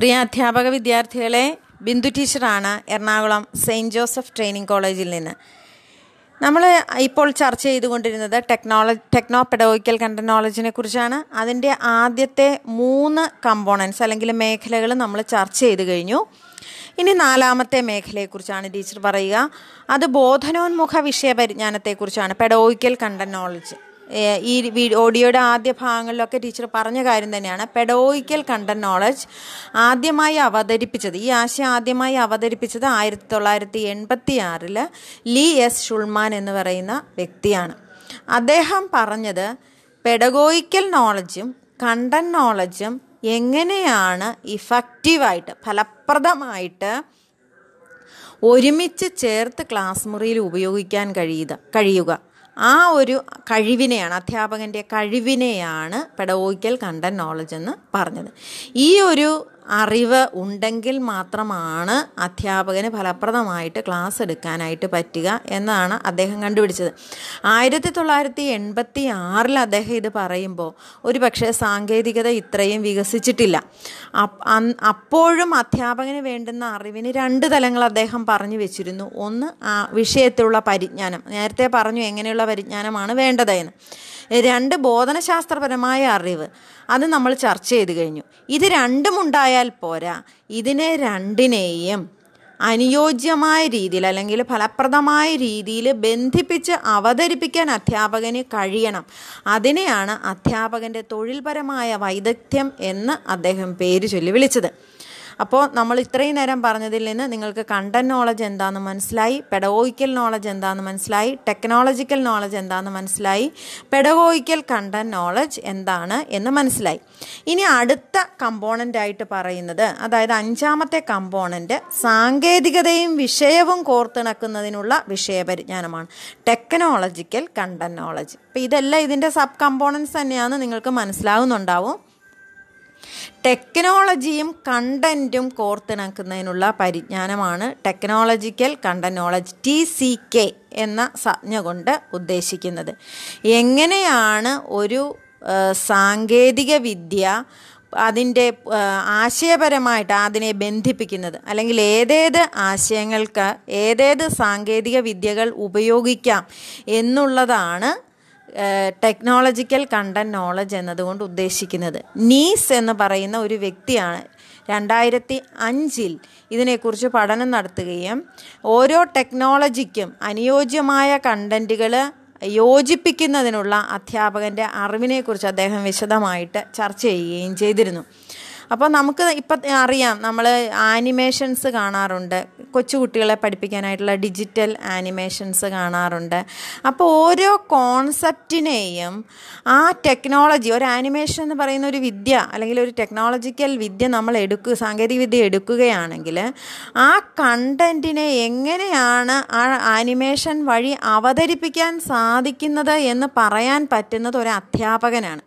പ്രിയ അധ്യാപക വിദ്യാർത്ഥികളെ ബിന്ദു ടീച്ചറാണ് എറണാകുളം സെയിന്റ് ജോസഫ് ട്രെയിനിങ് കോളേജിൽ നിന്ന്. നമ്മൾ ഇപ്പോൾ ചർച്ച ചെയ്തുകൊണ്ടിരുന്നത് ടെക്നോളജി ടെക്നോ പെഡോഗിക്കൽ കണ്ടനോളജിനെ നോളജിനെ കുറിച്ചാണ്. അതിന്റെ ആദ്യത്തെ മൂന്ന് കമ്പോണൻസ് അല്ലെങ്കിൽ മേഖലകൾ നമ്മൾ ചർച്ച ചെയ്ത് കഴിഞ്ഞു. ഇനി നാലാമത്തെ മേഖലയെക്കുറിച്ചാണ് ടീച്ചർ പറയുക. അത് ബോധനോന്മുഖ വിഷയപരിജ്ഞാനത്തെക്കുറിച്ചാണ് പരിജ്ഞാനത്തെക്കുറിച്ചാണ് കണ്ടന്റ് നോളജ് ഈ ഓഡിയോയുടെ ആദ്യ ഭാഗങ്ങളിലൊക്കെ ടീച്ചർ പറഞ്ഞ കാര്യം തന്നെയാണ്. പെഡോയിക്കൽ കണ്ടന്റ് നോളജ് ആദ്യമായി അവതരിപ്പിച്ചത് ഈ ആശയം ആദ്യമായി അവതരിപ്പിച്ചത് ആയിരത്തി തൊള്ളായിരത്തി എൺപത്തി ലീ എസ് ഷുൾമാൻ എന്ന് പറയുന്ന വ്യക്തിയാണ്. അദ്ദേഹം പറഞ്ഞത് പെഡഗോയിക്കൽ നോളജും കണ്ടന്റ് നോളജും എങ്ങനെയാണ് ഇഫക്റ്റീവായിട്ട് ഫലപ്രദമായിട്ട് ഒരുമിച്ച് ചേർത്ത് ക്ലാസ് മുറിയിൽ ഉപയോഗിക്കാൻ കഴിയുക കഴിയുക? ആ ഒരു കഴിവിനെയാണ് അധ്യാപകന്റെ കഴിവിനെയാണ് പെഡഗോഗിക്കൽ കണ്ടന്റ് നോളജ് എന്ന് പറഞ്ഞത്. ഈ ഒരു അറിവ് ഉണ്ടെങ്കിൽ മാത്രമാണ് അധ്യാപകന് ഫലപ്രദമായിട്ട് ക്ലാസ് എടുക്കാനായിട്ട് പറ്റുക എന്നാണ് അദ്ദേഹം കണ്ടുപിടിച്ചത്. ആയിരത്തി തൊള്ളായിരത്തി എൺപത്തി ആറിൽ അദ്ദേഹം ഇത് പറയുമ്പോൾ ഒരു പക്ഷേ സാങ്കേതികത ഇത്രയും വികസിച്ചിട്ടില്ല. അപ്പോഴും അധ്യാപകന് വേണ്ടുന്ന അറിവിന് രണ്ട് തലങ്ങൾ അദ്ദേഹം പറഞ്ഞു വെച്ചിരുന്നു. ഒന്ന് ആ വിഷയത്തിലുള്ള പരിജ്ഞാനം. നേരത്തെ പറഞ്ഞു എങ്ങനെയുള്ള പരിജ്ഞാനമാണ് വേണ്ടതെന്ന്. രണ്ട് ബോധനശാസ്ത്രപരമായ അറിവ് അത് നമ്മൾ ചർച്ച ചെയ്ത് കഴിഞ്ഞു. ഇത് രണ്ടും ഉണ്ടായാൽ പോരാ. ഇതിനെ രണ്ടിനെയും അനുയോജ്യമായ രീതിയിൽ അല്ലെങ്കിൽ ഫലപ്രദമായ രീതിയിൽ ബന്ധിപ്പിച്ച് അവതരിപ്പിക്കാൻ അധ്യാപകന് കഴിയണം. അതിനെയാണ് അധ്യാപകന്റെ തൊഴിൽപരമായ വൈദഗ്ധ്യം എന്ന് അദ്ദേഹം പേര് ചൊല്ലി വിളിച്ചത്. അപ്പോൾ നമ്മൾ ഇത്രയും നേരം പറഞ്ഞതിൽ നിന്ന് നിങ്ങൾക്ക് കണ്ടന്റ് നോളജ് എന്താണെന്ന് മനസ്സിലായി പെഡഗോയിക്കൽ നോളജ് എന്താണെന്ന് മനസ്സിലായി ടെക്നോളജിക്കൽ നോളജ് എന്താണെന്ന് മനസ്സിലായി പെഡഗോയിക്കൽ കണ്ടന്റ് നോളജ് എന്താണ് എന്ന് മനസ്സിലായി. ഇനി അടുത്ത കമ്പോണന്റ് ആയിട്ട് പറയുന്നത് അതായത് അഞ്ചാമത്തെ കമ്പോണന്റ് സാങ്കേതികതയും വിഷയവും കോർത്തിണക്കുന്നതിനുള്ള വിഷയപരിജ്ഞാനമാണ് ടെക്നോളജിക്കൽ കണ്ടന്റ് നോളജ് അപ്പോൾ ഇതെല്ലാം ഇതിന്റെ സബ് കമ്പോണൻസ് തന്നെയാണ് നിങ്ങൾക്ക് മനസ്സിലാവുന്നുണ്ടാവും. ടെക്നോളജിയും കണ്ടന്റും കോർത്തിണക്കുന്നതിനുള്ള പരിജ്ഞാനമാണ് technological content knowledge knowledge T C K എന്ന സംജ്ഞ കൊണ്ട് ഉദ്ദേശിക്കുന്നത്. എങ്ങനെയാണ് ഒരു സാങ്കേതിക വിദ്യ അതിന്റെ ആശയപരമായിട്ട് അതിനെ ബന്ധിപ്പിക്കുന്നത്? അല്ലെങ്കിൽ ഏതേത് ആശയങ്ങൾക്ക് ഏതേത് സാങ്കേതിക വിദ്യകൾ ഉപയോഗിക്കാം എന്നുള്ളതാണ് ടെക്നോളജിക്കൽ കണ്ടന്റ് നോളജ് എന്നതുകൊണ്ട് ഉദ്ദേശിക്കുന്നത്. നീസ് എന്ന് പറയുന്ന ഒരു വ്യക്തിയാണ് രണ്ടായിരത്തി അഞ്ചിൽ ഇതിനെക്കുറിച്ച് പഠനം നടത്തുകയും ഓരോ ടെക്നോളജിക്കും അനുയോജ്യമായ കണ്ടന്റുകൾ യോജിപ്പിക്കുന്നതിനുള്ള അധ്യാപകന്റെ അറിവിനെക്കുറിച്ച് അദ്ദേഹം വിശദമായിട്ട് ചർച്ച ചെയ്യുകയും ചെയ്തിരുന്നു. അപ്പോൾ നമുക്ക് ഇപ്പം അറിയാം നമ്മൾ ആനിമേഷൻസ് കാണാറുണ്ട്. കൊച്ചുകുട്ടികളെ പഠിപ്പിക്കാനായിട്ടുള്ള ഡിജിറ്റൽ ആനിമേഷൻസ് കാണാറുണ്ട്. അപ്പോൾ ഓരോ കോൺസെപ്റ്റിനെയും ആ ടെക്നോളജി ഒരു ആനിമേഷൻ എന്ന് പറയുന്ന ഒരു വിദ്യ അല്ലെങ്കിൽ ഒരു ടെക്നോളജിക്കൽ വിദ്യ നമ്മൾ എടുക്കുക സാങ്കേതിക വിദ്യ എടുക്കുകയാണെങ്കിൽ ആ കണ്ടന്റിനെ എങ്ങനെയാണ് ആ ആനിമേഷൻ വഴി അവതരിപ്പിക്കാൻ സാധിക്കുന്നത് എന്ന് പറയാൻ പറ്റുന്നത് ഒരു അധ്യാപകനാണ്.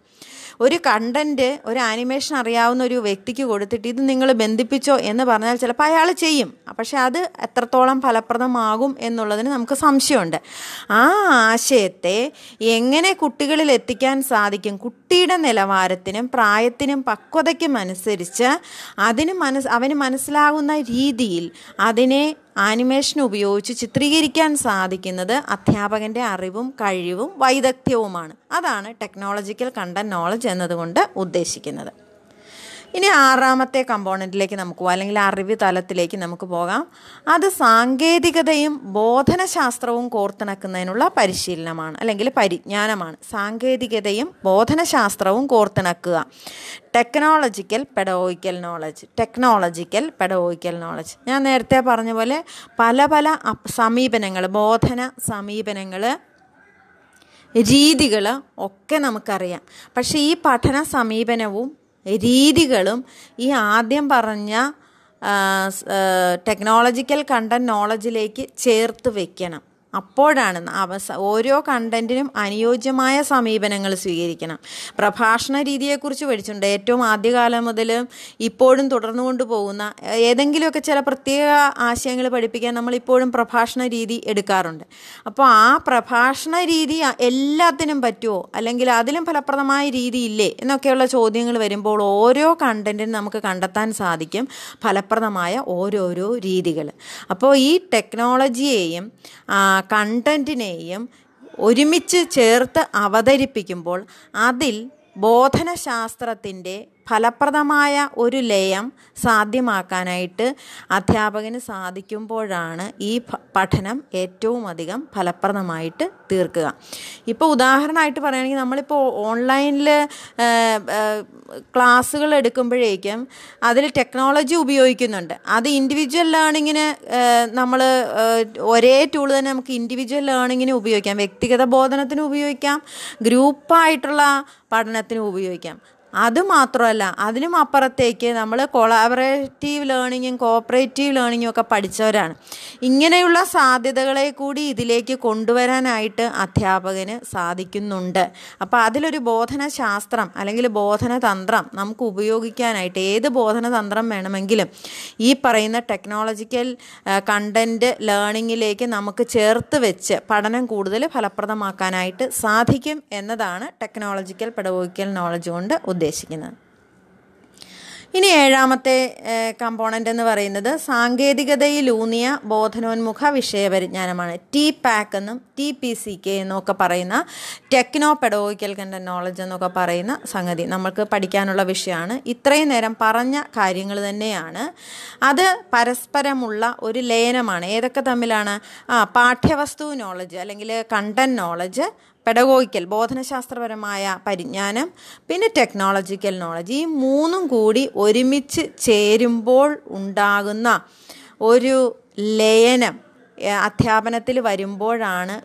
ഒരു കണ്ടന്റ് ഒരു ആനിമേഷൻ അറിയാവുന്ന ഒരു വ്യക്തിക്ക് കൊടുത്തിട്ട് ഇത് നിങ്ങൾ ബന്ധിപ്പിച്ചോ എന്ന് പറഞ്ഞാൽ ചിലപ്പോൾ അയാൾ ചെയ്യും. പക്ഷെ അത് എത്രത്തോളം ഫലപ്രദമാകും എന്നുള്ളതിന് നമുക്ക് സംശയമുണ്ട്. ആ ആശയത്തെ എങ്ങനെ കുട്ടികളിൽ എത്തിക്കാൻ സാധിക്കും? കുട്ടിയുടെ നിലവാരത്തിനും പ്രായത്തിനും പക്വതയ്ക്കും അനുസരിച്ച് അതിന് മനസ് അവന് മനസ്സിലാകുന്ന രീതിയിൽ അതിനെ ആനിമേഷൻ ഉപയോഗിച്ച് ചിത്രീകരിക്കാൻ സാധിക്കുന്നത് അധ്യാപകന്റെ അറിവും കഴിവും വൈദഗ്ധ്യവുമാണ്. അതാണ് ടെക്നോളജിക്കൽ കണ്ടന്റ് നോളജ് എന്നതുകൊണ്ട് ഉദ്ദേശിക്കുന്നത്. ഇനി ആറാമത്തെ കമ്പോണന്റിലേക്ക് നമുക്ക് പോകാം അല്ലെങ്കിൽ അറിവ് തലത്തിലേക്ക് നമുക്ക് പോകാം. അത് സാങ്കേതികതയും ബോധനശാസ്ത്രവും കോർത്തിണക്കുന്നതിനുള്ള പരിശീലനമാണ് അല്ലെങ്കിൽ പരിജ്ഞാനമാണ്. സാങ്കേതികതയും ബോധനശാസ്ത്രവും കോർത്തിണക്കുക. Technological pedagogical knowledge technological pedagogical knowledge ഞാൻ നേരത്തെ പറഞ്ഞ പോലെ പല പല സമീപനങ്ങൾ ബോധന സമീപനങ്ങൾ രീതികൾ ഒക്കെ നമുക്കറിയാം. പക്ഷേ ഈ പഠന സമീപനവും രീതികളും ഈ ആദ്യം പറഞ്ഞ ടെക്നോളജിക്കൽ കണ്ടന്റ് നോളജിലേക്ക് ചേർത്ത് വെക്കണം. അപ്പോഴാണ് അവസ ഓരോ കണ്ടന്റിനും അനുയോജ്യമായ സമീപനങ്ങൾ സ്വീകരിക്കണം. പ്രഭാഷണ രീതിയെക്കുറിച്ച് പഠിച്ചിട്ടുണ്ട്. ഏറ്റവും ആദ്യകാലം മുതൽ ഇപ്പോഴും തുടർന്നു കൊണ്ടുപോകുന്ന ഏതെങ്കിലുമൊക്കെ ചില പ്രത്യേക ആശയങ്ങൾ പഠിപ്പിക്കാൻ നമ്മൾ ഇപ്പോഴും പ്രഭാഷണ രീതി എടുക്കാറുണ്ട്. അപ്പോൾ ആ പ്രഭാഷണ രീതി എല്ലാത്തിനും പറ്റുമോ? അല്ലെങ്കിൽ അതിലും ഫലപ്രദമായ രീതി ഇല്ലേ? എന്നൊക്കെയുള്ള ചോദ്യങ്ങൾ വരുമ്പോൾ ഓരോ കണ്ടന്റിനും നമുക്ക് കണ്ടെത്താൻ സാധിക്കും. ഫലപ്രദമായ ഓരോരോ രീതികൾ. അപ്പോൾ ഈ ടെക്നോളജിയെയും കണ്ടന്റിനെയും ഒരുമിച്ച് ചേർത്ത് അവതരിപ്പിക്കുമ്പോൾ അതിൽ ബോധനശാസ്ത്രത്തിന്റെ ഫലപ്രദമായ ഒരു ലയം സാധ്യമാക്കാനായിട്ട് അധ്യാപകന് സാധിക്കുമ്പോഴാണ് ഈ പഠനം ഏറ്റവും അധികം ഫലപ്രദമായിട്ട് തീർക്കുക. ഇപ്പോൾ ഉദാഹരണമായിട്ട് പറയുകയാണെങ്കിൽ നമ്മളിപ്പോൾ ഓൺലൈനിൽ ക്ലാസ്സുകൾ എടുക്കുമ്പോഴേക്കും അതിൽ ടെക്നോളജി ഉപയോഗിക്കുന്നുണ്ട്. അത് ഇൻഡിവിജ്വൽ ലേണിങ്ങിന് നമ്മൾ ഒരേ ടൂൾ തന്നെ നമുക്ക് ഇൻഡിവിജ്വൽ ലേണിങ്ങിന് ഉപയോഗിക്കാം. വ്യക്തിഗത ബോധനത്തിന് ഉപയോഗിക്കാം. ഗ്രൂപ്പായിട്ടുള്ള പഠനത്തിന് ഉപയോഗിക്കാം. അതുമാത്രമല്ല അതിനും അപ്പുറത്തേക്ക് നമ്മൾ കൊളാബറേറ്റീവ് ലേണിങ്ങും കോപ്പറേറ്റീവ് ലേണിങ്ങും ഒക്കെ പഠിച്ചവരാണ്. ഇങ്ങനെയുള്ള സാധ്യതകളെ കൂടി ഇതിലേക്ക് കൊണ്ടുവരാനായിട്ട് അധ്യാപകന് സാധിക്കുന്നുണ്ട്. അപ്പോൾ അതിലൊരു ബോധന ശാസ്ത്രം അല്ലെങ്കിൽ ബോധന തന്ത്രം നമുക്ക് ഉപയോഗിക്കാനായിട്ട് ഏത് ബോധന തന്ത്രം വേണമെങ്കിലും ഈ പറയുന്ന ടെക്നോളജിക്കൽ കണ്ടന്റ് ലേണിങ്ങിലേക്ക് നമുക്ക് ചേർത്ത് വെച്ച് പഠനം കൂടുതൽ ഫലപ്രദമാക്കാനായിട്ട് സാധിക്കും എന്നതാണ് ടെക്നോളജിക്കൽ പെഡഗോഗിക്കൽ നോളജ് കൊണ്ട് ഉദ്ദേശിക്കുന്നത്. ഇനി ഏഴാമത്തെ കമ്പോണന്റ് എന്ന് പറയുന്നത് സാങ്കേതികതയിലൂന്നിയ ബോധനോന്മുഖ വിഷയപരിജ്ഞാനമാണ്. ടി പാക്ക് എന്നും ടി പി സി കെ എന്നൊക്കെ പറയുന്ന ടെക്നോ പെഡോഗിക്കൽ കണ്ട നോളജ് എന്നൊക്കെ പറയുന്ന സംഗതി നമ്മൾക്ക് പഠിക്കാനുള്ള വിഷയമാണ്. ഇത്രയും നേരം പറഞ്ഞ കാര്യങ്ങൾ തന്നെയാണ്. അത് പരസ്പരമുള്ള ഒരു ലയനമാണ്. ഏതൊക്കെ തമ്മിലാണ്? ആ പാഠ്യവസ്തു നോളജ് അല്ലെങ്കിൽ കണ്ടന്റ് നോളജ് പെഡഗോഗിക്കൽ ബോധനശാസ്ത്രപരമായ പരിജ്ഞാനം പിന്നെ ടെക്നോളജിക്കൽ നോളജ് ഈ മൂന്നും കൂടി ഒരുമിച്ച് ചേരുമ്പോൾ ഉണ്ടാകുന്ന ഒരു ലയനം അധ്യാപനത്തിൽ വരുമ്പോഴാണ്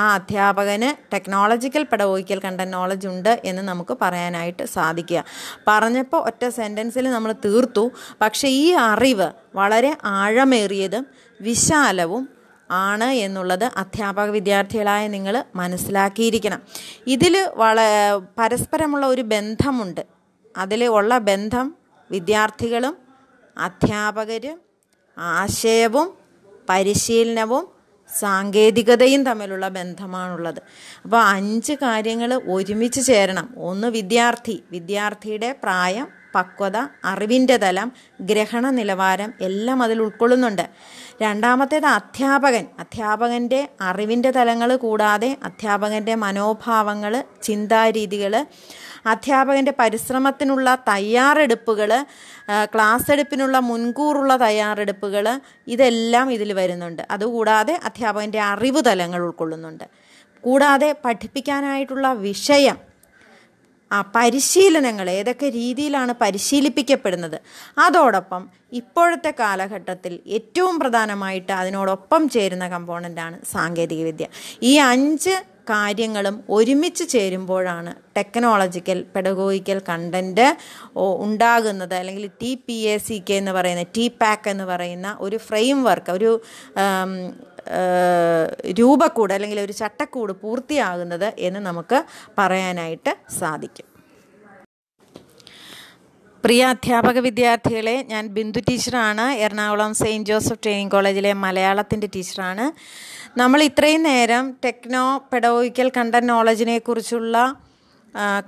ആ അധ്യാപകന് ടെക്നോളജിക്കൽ പെഡഗോഗിക്കൽ കണ്ട നോളജ് ഉണ്ട് എന്ന് നമുക്ക് പറയാനായിട്ട് സാധിക്കുക. പറഞ്ഞപ്പോൾ ഒറ്റ സെന്റൻസിൽ നമ്മൾ തീർത്തു. പക്ഷേ ഈ അറിവ് വളരെ ആഴമേറിയതും വിശാലവും ആണ് എന്നുള്ളത് അധ്യാപക വിദ്യാർത്ഥികളായ നിങ്ങൾ മനസ്സിലാക്കിയിരിക്കണം. ഇതിൽ വള പരസ്പരമുള്ള ഒരു ബന്ധമുണ്ട്. അതിൽ ഉള്ള ബന്ധം വിദ്യാർത്ഥികളും അധ്യാപകരും ആശയവും പരിശീലനവും സാങ്കേതികതയും തമ്മിലുള്ള ബന്ധമാണുള്ളത്. അപ്പോൾ അഞ്ച് കാര്യങ്ങൾ ഒരുമിച്ച് ചേരണം. ഒന്ന് വിദ്യാർത്ഥി വിദ്യാർത്ഥിയുടെ പ്രായം പക്വത അറിവിന്റെ തലം ഗ്രഹണ നിലവാരം എല്ലാം അതിൽ ഉൾക്കൊള്ളുന്നുണ്ട്. രണ്ടാമത്തേത് അധ്യാപകൻ. അധ്യാപകന്റെ അറിവിന്റെ തലങ്ങൾ കൂടാതെ അധ്യാപകന്റെ മനോഭാവങ്ങൾ ചിന്താരീതികൾ അധ്യാപകന്റെ പരിശ്രമത്തിനുള്ള തയ്യാറെടുപ്പുകൾ ക്ലാസ് എടുപ്പിനുള്ള മുൻകൂറുള്ള തയ്യാറെടുപ്പുകൾ ഇതെല്ലാം ഇതിൽ വരുന്നുണ്ട്. അതുകൂടാതെ അധ്യാപകന്റെ അറിവ് തലങ്ങൾ ഉൾക്കൊള്ളുന്നുണ്ട്. കൂടാതെ പഠിപ്പിക്കാനായിട്ടുള്ള വിഷയം ആ പരിശീലനങ്ങൾ ഏതൊക്കെ രീതിയിലാണ് പരിശീലിപ്പിക്കപ്പെടുന്നത്. അതോടൊപ്പം ഇപ്പോഴത്തെ കാലഘട്ടത്തിൽ ഏറ്റവും പ്രധാനമായിട്ട് അതിനോടൊപ്പം ചേരുന്ന കമ്പോണന്റാണ് സാങ്കേതികവിദ്യ. ഈ അഞ്ച് കാര്യങ്ങളും ഒരുമിച്ച് ചേരുമ്പോഴാണ് ടെക്നോളജിക്കൽ പെഡഗോയിക്കൽ കണ്ടന്റ് ഉണ്ടാകുന്നത്. അല്ലെങ്കിൽ T P A C K എന്ന് പറയുന്ന ടി പാക്ക് എന്ന് പറയുന്ന ഒരു ഫ്രെയിം വർക്ക് ഒരു രൂപക്കൂട് അല്ലെങ്കിൽ ഒരു ചട്ടക്കൂട് പൂർത്തിയാകുന്നത് എന്ന് നമുക്ക് പറയാനായിട്ട് സാധിക്കും. പ്രിയ അധ്യാപക വിദ്യാർത്ഥികളെ ഞാൻ ബിന്ദു ടീച്ചറാണ്. എറണാകുളം സെയിന്റ് ജോസഫ് ട്രെയിനിങ് കോളേജിലെ മലയാളത്തിന്റെ ടീച്ചറാണ്. നമ്മൾ ഇത്രയും നേരം ടെക്നോ പെഡോയിക്കൽ കണ്ട നോളജിനെ കുറിച്ചുള്ള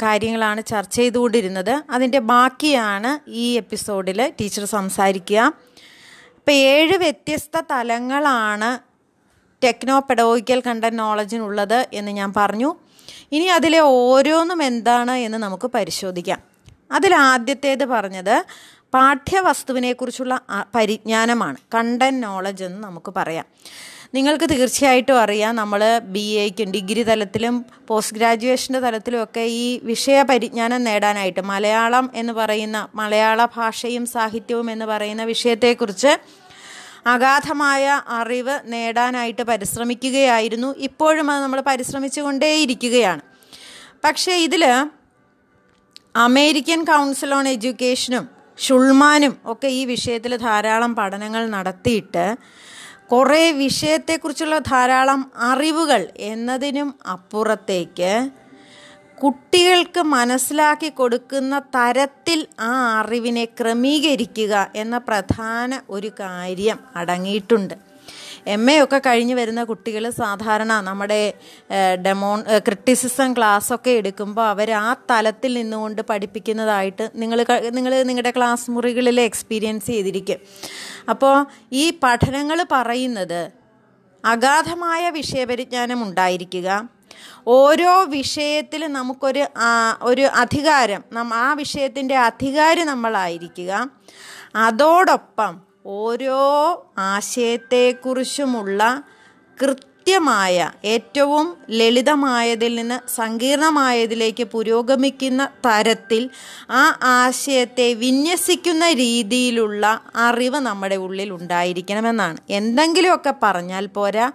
കാര്യങ്ങളാണ് ചർച്ച ചെയ്തുകൊണ്ടിരുന്നത്. അതിന്റെ ബാക്കിയാണ് ഈ എപ്പിസോഡിൽ ടീച്ചർ സംസാരിക്കുക. ഇപ്പം ഏഴ് വ്യത്യസ്ത തലങ്ങളാണ് ടെക്നോ പെഡോഗിക്കൽ കണ്ടന്റ് നോളജിനുള്ളത് എന്ന് ഞാൻ പറഞ്ഞു. ഇനി അതിലെ ഓരോന്നും എന്താണ് എന്ന് നമുക്ക് പരിശോധിക്കാം. അതിൽ ആദ്യത്തേത് പറഞ്ഞത് പാഠ്യവസ്തുവിനെക്കുറിച്ചുള്ള പരിജ്ഞാനമാണ്. കണ്ടന്റ് നോളജ് എന്ന് നമുക്ക് പറയാം. നിങ്ങൾക്ക് തീർച്ചയായിട്ടും അറിയാം നമ്മൾ ബി എക്കും ഡിഗ്രി തലത്തിലും പോസ്റ്റ് ഗ്രാജുവേഷന്റെ തലത്തിലും ഒക്കെ ഈ വിഷയ പരിജ്ഞാനം നേടാനായിട്ട് മലയാളം എന്ന് പറയുന്ന മലയാള ഭാഷയും സാഹിത്യവും എന്ന് പറയുന്ന വിഷയത്തെക്കുറിച്ച് അഗാധമായ അറിവ് നേടാനായിട്ട് പരിശ്രമിക്കുകയായിരുന്നു. ഇപ്പോഴും അത് നമ്മൾ പരിശ്രമിച്ചു കൊണ്ടേയിരിക്കുകയാണ് പക്ഷേ ഇതിൽ അമേരിക്കൻ കൗൺസിൽ ഓൺ എഡ്യൂക്കേഷനും ഷുൾമാനും ഒക്കെ ഈ വിഷയത്തിൽ ധാരാളം പഠനങ്ങൾ നടത്തിയിട്ട് കുറേ വിഷയത്തെക്കുറിച്ചുള്ള ധാരാളം അറിവുകൾ എന്നതിനും അപ്പുറത്തേക്ക് കുട്ടികൾക്ക് മനസ്സിലാക്കി കൊടുക്കുന്ന തരത്തിൽ ആ അറിവിനെ ക്രമീകരിക്കുക എന്ന പ്രധാന ഒരു കാര്യം അടങ്ങിയിട്ടുണ്ട്. എം എ ഒക്കെ കഴിഞ്ഞ് വരുന്ന കുട്ടികൾ സാധാരണ നമ്മുടെ ഡെമോൺ ക്രിറ്റിസിസം ക്ലാസ്സൊക്കെ എടുക്കുമ്പോൾ അവർ ആ തലത്തിൽ നിന്നുകൊണ്ട് പഠിപ്പിക്കുന്നതായിട്ട് നിങ്ങൾ നിങ്ങൾ നിങ്ങളുടെ ക്ലാസ് മുറികളിൽ എക്സ്പീരിയൻസ് ചെയ്തിരിക്കും. അപ്പോൾ ഈ പഠനങ്ങൾ പറയുന്നത് അഗാധമായ വിഷയപരിജ്ഞാനം ഉണ്ടായിരിക്കുക ഓരോ വിഷയത്തിൽ നമുക്കൊരു ഒരു അധികാരം ആ വിഷയത്തിന്റെ അധികാരി നമ്മളായിരിക്കുക. അതോടൊപ്പം ഓരോ ആശയത്തെക്കുറിച്ചുമുള്ള കൃത്യമായ ഏറ്റവും ലളിതമായതിൽ നിന്ന് സങ്കീർണമായതിലേക്ക് പുരോഗമിക്കുന്ന തരത്തിൽ ആ ആശയത്തെ വിന്യസിക്കുന്ന രീതിയിലുള്ള അറിവ് നമ്മുടെ ഉള്ളിൽ ഉണ്ടായിരിക്കണമെന്നാണ്. എന്തെങ്കിലുമൊക്കെ പറഞ്ഞാൽ പോരാ.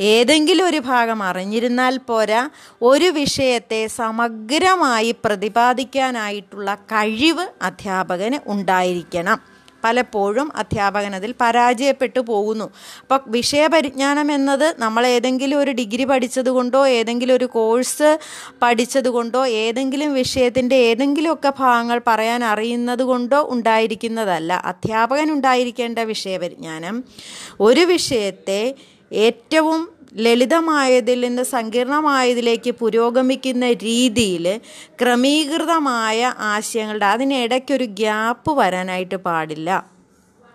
ഏതെങ്കിലും ഒരു ഭാഗം അറിഞ്ഞിരുന്നാൽ പോരാ. ഒരു വിഷയത്തെ സമഗ്രമായി പ്രതിപാദിക്കാനായിട്ടുള്ള കഴിവ് അധ്യാപകന് ഉണ്ടായിരിക്കണം. പലപ്പോഴും അധ്യാപകൻ അതിൽ പരാജയപ്പെട്ടു പോകുന്നു. അപ്പോൾ വിഷയപരിജ്ഞാനം എന്നത് നമ്മൾ ഏതെങ്കിലും ഒരു ഡിഗ്രി പഠിച്ചതുകൊണ്ടോ ഏതെങ്കിലും ഒരു കോഴ്സ് പഠിച്ചതുകൊണ്ടോ ഏതെങ്കിലും വിഷയത്തിന്റെ ഏതെങ്കിലുമൊക്കെ ഭാഗങ്ങൾ പറയാൻ അറിയുന്നത് കൊണ്ടോ ഉണ്ടായിരിക്കുന്നതല്ല. അധ്യാപകൻ ഉണ്ടായിരിക്കേണ്ട വിഷയപരിജ്ഞാനം ഒരു വിഷയത്തെ ഏറ്റവും ലളിതമായതിൽ നിന്ന് സങ്കീർണമായതിലേക്ക് പുരോഗമിക്കുന്ന രീതിയിൽ ക്രമീകൃതമായ ആശയങ്ങളുടെ അതിനിടയ്ക്കൊരു ഗ്യാപ്പ് വരാനായിട്ട് പാടില്ല.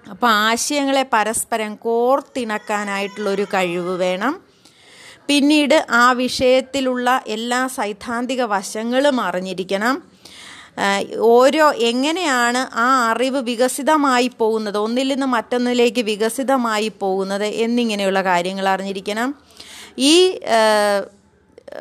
അപ്പോൾ ആശയങ്ങളെ പരസ്പരം കോർത്തിണക്കാനായിട്ടുള്ളൊരു കഴിവ് വേണം. പിന്നീട് ആ വിഷയത്തിലുള്ള എല്ലാ സൈദ്ധാന്തിക വശങ്ങളും അറിഞ്ഞിരിക്കണം. ഓരോ എങ്ങനെയാണ് ആ അറിവ് വികസിതമായി പോകുന്നത് ഒന്നിൽ നിന്ന് മറ്റൊന്നിലേക്ക് വികസിതമായി പോകുന്നത് എന്നിങ്ങനെയുള്ള കാര്യങ്ങൾ അറിഞ്ഞിരിക്കണം. ഈ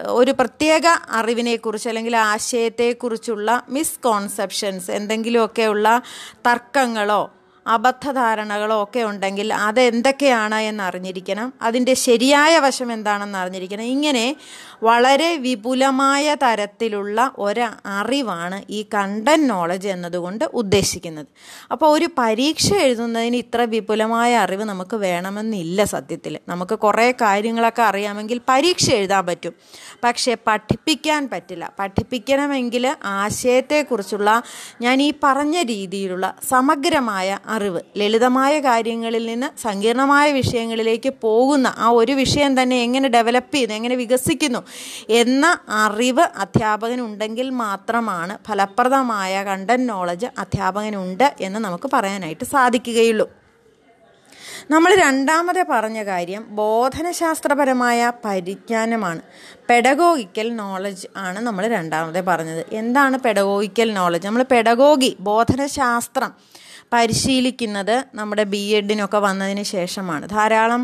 ഒരു പ്രത്യേക അറിവിനെക്കുറിച്ച് അല്ലെങ്കിൽ ആശയത്തെക്കുറിച്ചുള്ള മിസ്കോൺസെപ്ഷൻസ് എന്തെങ്കിലുമൊക്കെയുള്ള തർക്കങ്ങളോ അബദ്ധധാരണകളോ ഒക്കെ ഉണ്ടെങ്കിൽ അതെന്തൊക്കെയാണ് എന്നറിഞ്ഞിരിക്കണം. അതിന്റെ ശരിയായ വശം എന്താണെന്ന് അറിഞ്ഞിരിക്കണം. ഇങ്ങനെ വളരെ വിപുലമായ തരത്തിലുള്ള ഒരു അറിവാണ് ഈ കണ്ടന്റ് നോളജ് എന്നതുകൊണ്ട് ഉദ്ദേശിക്കുന്നത്. അപ്പോൾ ഒരു പരീക്ഷ എഴുതുന്നതിന് ഇത്ര വിപുലമായ അറിവ് നമുക്ക് വേണമെന്നില്ല സത്യത്തിൽ. നമുക്ക് കുറേ കാര്യങ്ങളൊക്കെ അറിയാമെങ്കിൽ പരീക്ഷ എഴുതാൻ പറ്റും. പക്ഷേ പഠിപ്പിക്കാൻ പറ്റില്ല. പഠിപ്പിക്കണമെങ്കിൽ ആശയത്തെക്കുറിച്ചുള്ള ഞാൻ ഈ പറഞ്ഞ രീതിയിലുള്ള സമഗ്രമായ അറിവ്. ലളിതമായ കാര്യങ്ങളിൽ നിന്ന് സങ്കീർണമായ വിഷയങ്ങളിലേക്ക് പോകുന്ന ആ ഒരു വിഷയം തന്നെ എങ്ങനെ ഡെവലപ്പ് ചെയ്യുന്നു എങ്ങനെ വികസിക്കുന്നു എന്ന അറിവ് അധ്യാപകനുണ്ടെങ്കിൽ മാത്രമാണ് ഫലപ്രദമായ കണ്ടന്റ് നോളജ് അധ്യാപകനുണ്ട് എന്ന് നമുക്ക് പറയാനായിട്ട് സാധിക്കുകയുള്ളൂ. നമ്മൾ രണ്ടാമത് പറഞ്ഞ കാര്യം ബോധനശാസ്ത്രപരമായ പരിജ്ഞാനമാണ്. പെഡഗോഗിക്കൽ നോളജ് ആണ് നമ്മൾ രണ്ടാമത് പറഞ്ഞത്. എന്താണ് പെഡഗോഗിക്കൽ നോളജ് നമ്മൾ പെഡഗോഗി ബോധനശാസ്ത്രം പരിശീലിക്കുന്നത് നമ്മുടെ ബി എഡിനൊക്കെ വന്നതിന് ശേഷമാണ്. ധാരാളം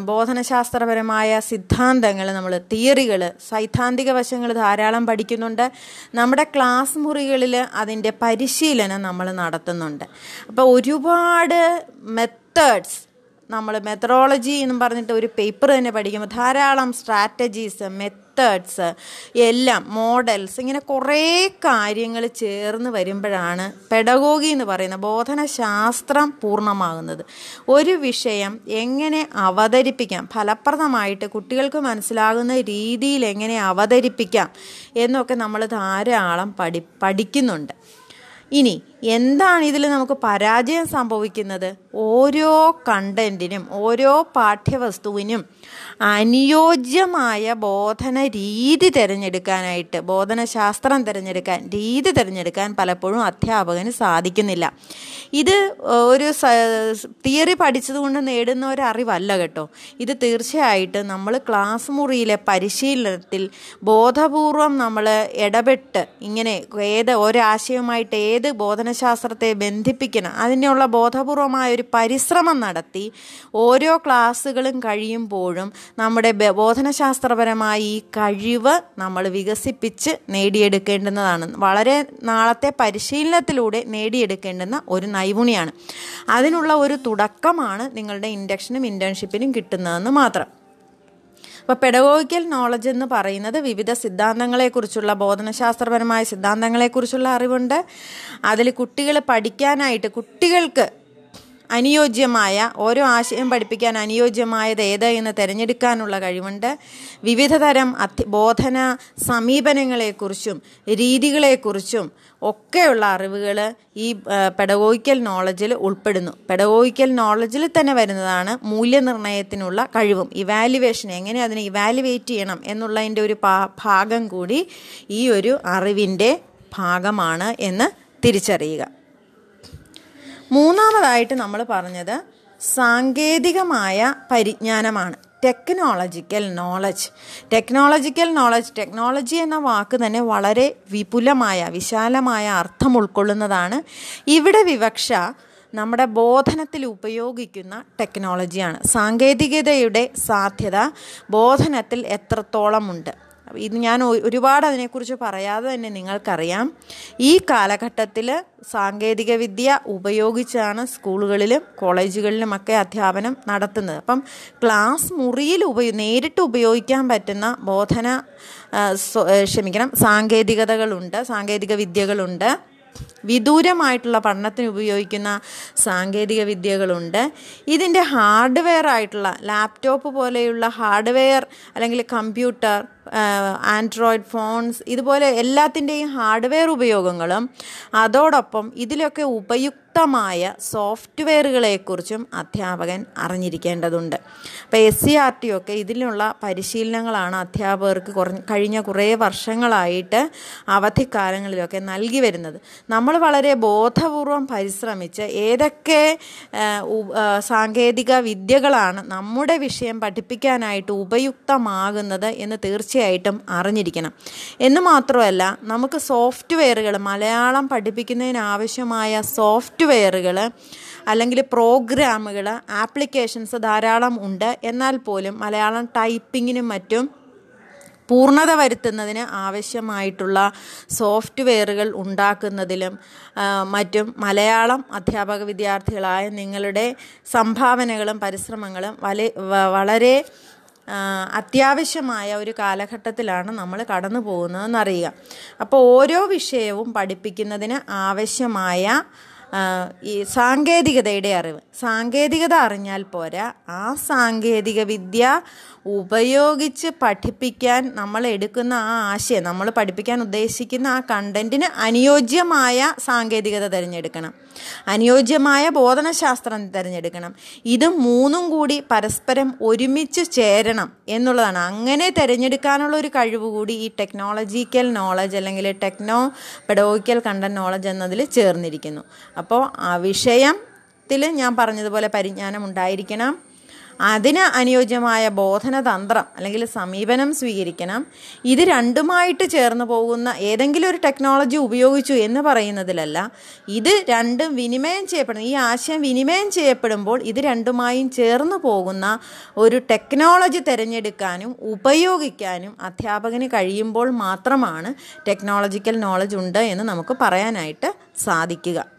ബോധനശാസ്ത്രപരമായ സിദ്ധാന്തങ്ങൾ നമ്മൾ തിയറികൾ സൈദ്ധാന്തിക വശങ്ങൾ ധാരാളം പഠിക്കുന്നുണ്ട്. നമ്മുടെ ക്ലാസ് മുറികളിൽ അതിന്റെ പരിശീലനം നമ്മൾ നടത്തുന്നുണ്ട്. അപ്പോൾ ഒരുപാട് മെത്തേഡ്സ് നമ്മൾ മെത്തഡോളജി എന്ന് പറഞ്ഞിട്ട് ഒരു പേപ്പർ തന്നെ പഠിക്കുമ്പോൾ ധാരാളം സ്ട്രാറ്റജീസ് മെത്തേഡ്സ് എല്ലാം മോഡൽസ് ഇങ്ങനെ കുറേ കാര്യങ്ങൾ ചേർന്ന് വരുമ്പോഴാണ് പെഡഗോഗി എന്ന് പറയുന്ന ബോധനശാസ്ത്രം പൂർണമാകുന്നത്. ഒരു വിഷയം എങ്ങനെ അവതരിപ്പിക്കാം? ഫലപ്രദമായിട്ട് കുട്ടികൾക്ക് മനസ്സിലാകുന്ന രീതിയിൽ എങ്ങനെ അവതരിപ്പിക്കാം? എന്നൊക്കെ നമ്മൾ ധാരാളം പഠി പഠിക്കുന്നുണ്ട്. ഇനി എന്താണ് ഇതിൽ നമുക്ക് പരാജയം സംഭവിക്കുന്നത്? ഓരോ കണ്ടന്റിനും ഓരോ പാഠ്യവസ്തുവിനും അനുയോജ്യമായ ബോധന രീതി തിരഞ്ഞെടുക്കാനായിട്ട് ബോധനശാസ്ത്രം തിരഞ്ഞെടുക്കാൻ രീതി തിരഞ്ഞെടുക്കാൻ പലപ്പോഴും അധ്യാപകന് സാധിക്കുന്നില്ല. ഇത് ഒരു തിയറി പഠിച്ചതുകൊണ്ട് നേടുന്ന ഒരു അറിവല്ല കേട്ടോ. ഇത് തീർച്ചയായിട്ടും നമ്മൾ ക്ലാസ് മുറിയിലെ പരിശീലനത്തിൽ ബോധപൂർവം നമ്മൾ ഇടപെട്ട് ഇങ്ങനെ ഏത് ഒരാശയവുമായിട്ട് ഏത് ബോധനശാസ്ത്രത്തെ ബന്ധിപ്പിക്കണം. അതിനുള്ള ബോധപൂർവമായ ഒരു പരിശ്രമം നടത്തി ഓരോ ക്ലാസ്സുകളും കഴിയുമ്പോഴും നമ്മുടെ ബോധനശാസ്ത്രപരമായ ഈ കഴിവ് നമ്മൾ വികസിപ്പിച്ച് നേടിയെടുക്കേണ്ടുന്നതാണ്. വളരെ നാളത്തെ പരിശീലനത്തിലൂടെ നേടിയെടുക്കേണ്ടുന്ന ഒരു നൈപുണിയാണ്. അതിനുള്ള ഒരു തുടക്കമാണ് നിങ്ങളുടെ ഇൻഡക്ഷനും ഇന്റേൺഷിപ്പിനും കിട്ടുന്നതെന്ന് മാത്രം. അപ്പോൾ പെഡഗോഗിക്കൽ നോളജ് എന്ന് പറയുന്നത് വിവിധ സിദ്ധാന്തങ്ങളെക്കുറിച്ചുള്ള ബോധനശാസ്ത്രപരമായ സിദ്ധാന്തങ്ങളെക്കുറിച്ചുള്ള അറിവുണ്ട്. അതിൽ കുട്ടികൾ പഠിക്കാനായിട്ട് കുട്ടികൾക്ക് അനുയോജ്യമായ ഓരോ ആശയം പഠിപ്പിക്കാൻ അനുയോജ്യമായത് ഏത് എന്ന് തിരഞ്ഞെടുക്കാനുള്ള കഴിവുണ്ട്. വിവിധ തരം അധ്യ ബോധന സമീപനങ്ങളെക്കുറിച്ചും രീതികളെക്കുറിച്ചും ഒക്കെയുള്ള അറിവുകൾ ഈ പെഡഗോയിക്കൽ നോളജിൽ ഉൾപ്പെടുന്നു. പെഡഗോയിക്കൽ നോളജിൽ തന്നെ വരുന്നതാണ് മൂല്യനിർണയത്തിനുള്ള കഴിവും. ഇവാലുവേഷൻ എങ്ങനെ അതിനെ ഇവാലുവേറ്റ് ചെയ്യണം എന്നുള്ളതിന്റെ ഒരു ഭാഗം കൂടി ഈ ഒരു അറിവിന്റെ ഭാഗമാണ് എന്ന് തിരിച്ചറിയുക. മൂന്നാമതായിട്ട് നമ്മൾ പറഞ്ഞത് സാങ്കേതികമായ പരിജ്ഞാനമാണ്. Technological knowledge technological knowledge technology എന്ന വാക്ക് തന്നെ വളരെ വിപുലമായ വിശാലമായ അർത്ഥം ഉൾക്കൊള്ളുന്നതാണ്. ഇവിടെ വിവക്ഷ നമ്മുടെ ബോധനത്തിൽ ഉപയോഗിക്കുന്ന ടെക്നോളജിയാണ് സാങ്കേതികതയുടെ സാധ്യത ബോധനത്തിൽ എത്രത്തോളമുണ്ട്? ഇത് ഞാൻ ഒരുപാട് അതിനെക്കുറിച്ച് പറയാതെ തന്നെ നിങ്ങൾക്കറിയാം. ഈ കാലഘട്ടത്തിൽ സാങ്കേതികവിദ്യ ഉപയോഗിച്ചാണ് സ്കൂളുകളിലും കോളേജുകളിലുമൊക്കെ അധ്യാപനം നടത്തുന്നത്. അപ്പം ക്ലാസ് മുറിയിൽ ഉപയോ നേരിട്ട് ഉപയോഗിക്കാൻ പറ്റുന്ന ബോധന ക്ഷമിക്കണം സാങ്കേതികതകളുണ്ട് സാങ്കേതിക വിദ്യകളുണ്ട് വിദൂരമായിട്ടുള്ള പഠനത്തിന് ഉപയോഗിക്കുന്ന സാങ്കേതിക വിദ്യകളുണ്ട്. ഇതിന്റെ ഹാർഡ്വെയർ ആയിട്ടുള്ള ലാപ്ടോപ്പ് പോലെയുള്ള ഹാർഡ്വെയർ അല്ലെങ്കിൽ കമ്പ്യൂട്ടർ ആൻഡ്രോയിഡ് ഫോൺസ് ഇതുപോലെ എല്ലാത്തിന്റെയും ഹാർഡ്വെയർ ഉപയോഗങ്ങളും അതോടൊപ്പം ഇതിലൊക്കെ ഉപയുക്തമായ സോഫ്റ്റ്വെയറുകളെക്കുറിച്ചും അധ്യാപകൻ അറിഞ്ഞിരിക്കേണ്ടതുണ്ട്. അപ്പോൾ എസ് സി ആർ ടി ഒക്കെ ഇതിലുള്ള പരിശീലനങ്ങളാണ് അധ്യാപകർക്ക് കുറഞ്ഞ കഴിഞ്ഞ കുറേ വർഷങ്ങളായിട്ട് അവധിക്കാലങ്ങളിലൊക്കെ നൽകി വരുന്നത്. നമ്മൾ വളരെ ബോധപൂർവം പരിശ്രമിച്ച് ഏതൊക്കെ സാങ്കേതിക വിദ്യകളാണ് നമ്മുടെ വിഷയം പഠിപ്പിക്കാനായിട്ട് ഉപയുക്തമാകുന്നത് എന്ന് തീർച്ചയായിട്ടും അറിഞ്ഞിരിക്കണം. എന്ന് മാത്രമല്ല നമുക്ക് സോഫ്റ്റ്വെയറുകൾ മലയാളം പഠിപ്പിക്കുന്നതിന് ആവശ്യമായ സോഫ്റ്റ്വെയറുകൾ അല്ലെങ്കിൽ പ്രോഗ്രാമുകൾ ആപ്ലിക്കേഷൻസ് ധാരാളം ഉണ്ട്. എന്നാൽ പോലും മലയാളം ടൈപ്പിങ്ങിനും മറ്റും പൂർണത വരുത്തുന്നതിന് ആവശ്യമായിട്ടുള്ള സോഫ്റ്റ്വെയറുകൾ ഉണ്ടാക്കുന്നതിലും മറ്റും മലയാളം അധ്യാപക വിദ്യാർത്ഥികളായ നിങ്ങളുടെ സംഭാവനകളും പരിശ്രമങ്ങളും വളരെ അത്യാവശ്യമായ ഒരു കാലഘട്ടത്തിലാണ് നമ്മൾ കടന്നു പോകുന്നതെന്നറിയുക. അപ്പോൾ ഓരോ വിഷയവും പഠിപ്പിക്കുന്നതിന് ആവശ്യമായ ഈ സാങ്കേതികതയുടെ അറിവ്. സാങ്കേതികത അറിഞ്ഞാൽ പോരാ ആ സാങ്കേതിക വിദ്യ ഉപയോഗിച്ച് പഠിപ്പിക്കാൻ നമ്മൾ എടുക്കുന്ന ആ ആശയം നമ്മൾ പഠിപ്പിക്കാൻ ഉദ്ദേശിക്കുന്ന ആ കണ്ടന്റിന് അനുയോജ്യമായ സാങ്കേതികത തിരഞ്ഞെടുക്കണം. അനുയോജ്യമായ ബോധനശാസ്ത്രം തിരഞ്ഞെടുക്കണം. ഇത് മൂന്നും കൂടി പരസ്പരം ഒരുമിച്ച് ചേരണം എന്നുള്ളതാണ്. അങ്ങനെ തിരഞ്ഞെടുക്കാനുള്ള ഒരു കഴിവ് കൂടി ഈ ടെക്നോളജിക്കൽ നോളജ് അല്ലെങ്കിൽ ടെക്നോ പെഡോഗിക്കൽ കണ്ടന്റ് നോളജ് എന്നതിൽ ചേർന്നിരിക്കുന്നു. അപ്പോൾ ആ വിഷയത്തിൽ ഞാൻ പറഞ്ഞതുപോലെ പരിജ്ഞാനം ഉണ്ടായിരിക്കണം. അതിന് അനുയോജ്യമായ ബോധനതന്ത്രം അല്ലെങ്കിൽ സമീപനം സ്വീകരിക്കണം. ഇത് രണ്ടുമായിട്ട് ചേർന്ന് പോകുന്ന ഏതെങ്കിലും ഒരു ടെക്നോളജി ഉപയോഗിച്ചു എന്ന് പറയുന്നതിലല്ല ഇത് രണ്ടും വിനിമയം ചെയ്യപ്പെടുന്നു ഈ ആശയം വിനിമയം ചെയ്യപ്പെടുമ്പോൾ ഇത് രണ്ടുമായും ചേർന്ന് പോകുന്ന ഒരു ടെക്നോളജി തിരഞ്ഞെടുക്കാനും ഉപയോഗിക്കാനും അധ്യാപകന് കഴിയുമ്പോൾ മാത്രമാണ് ടെക്നോളജിക്കൽ നോളജ് ഉണ്ട് എന്ന് നമുക്ക് പറയാനായിട്ട് സാധിക്കുക.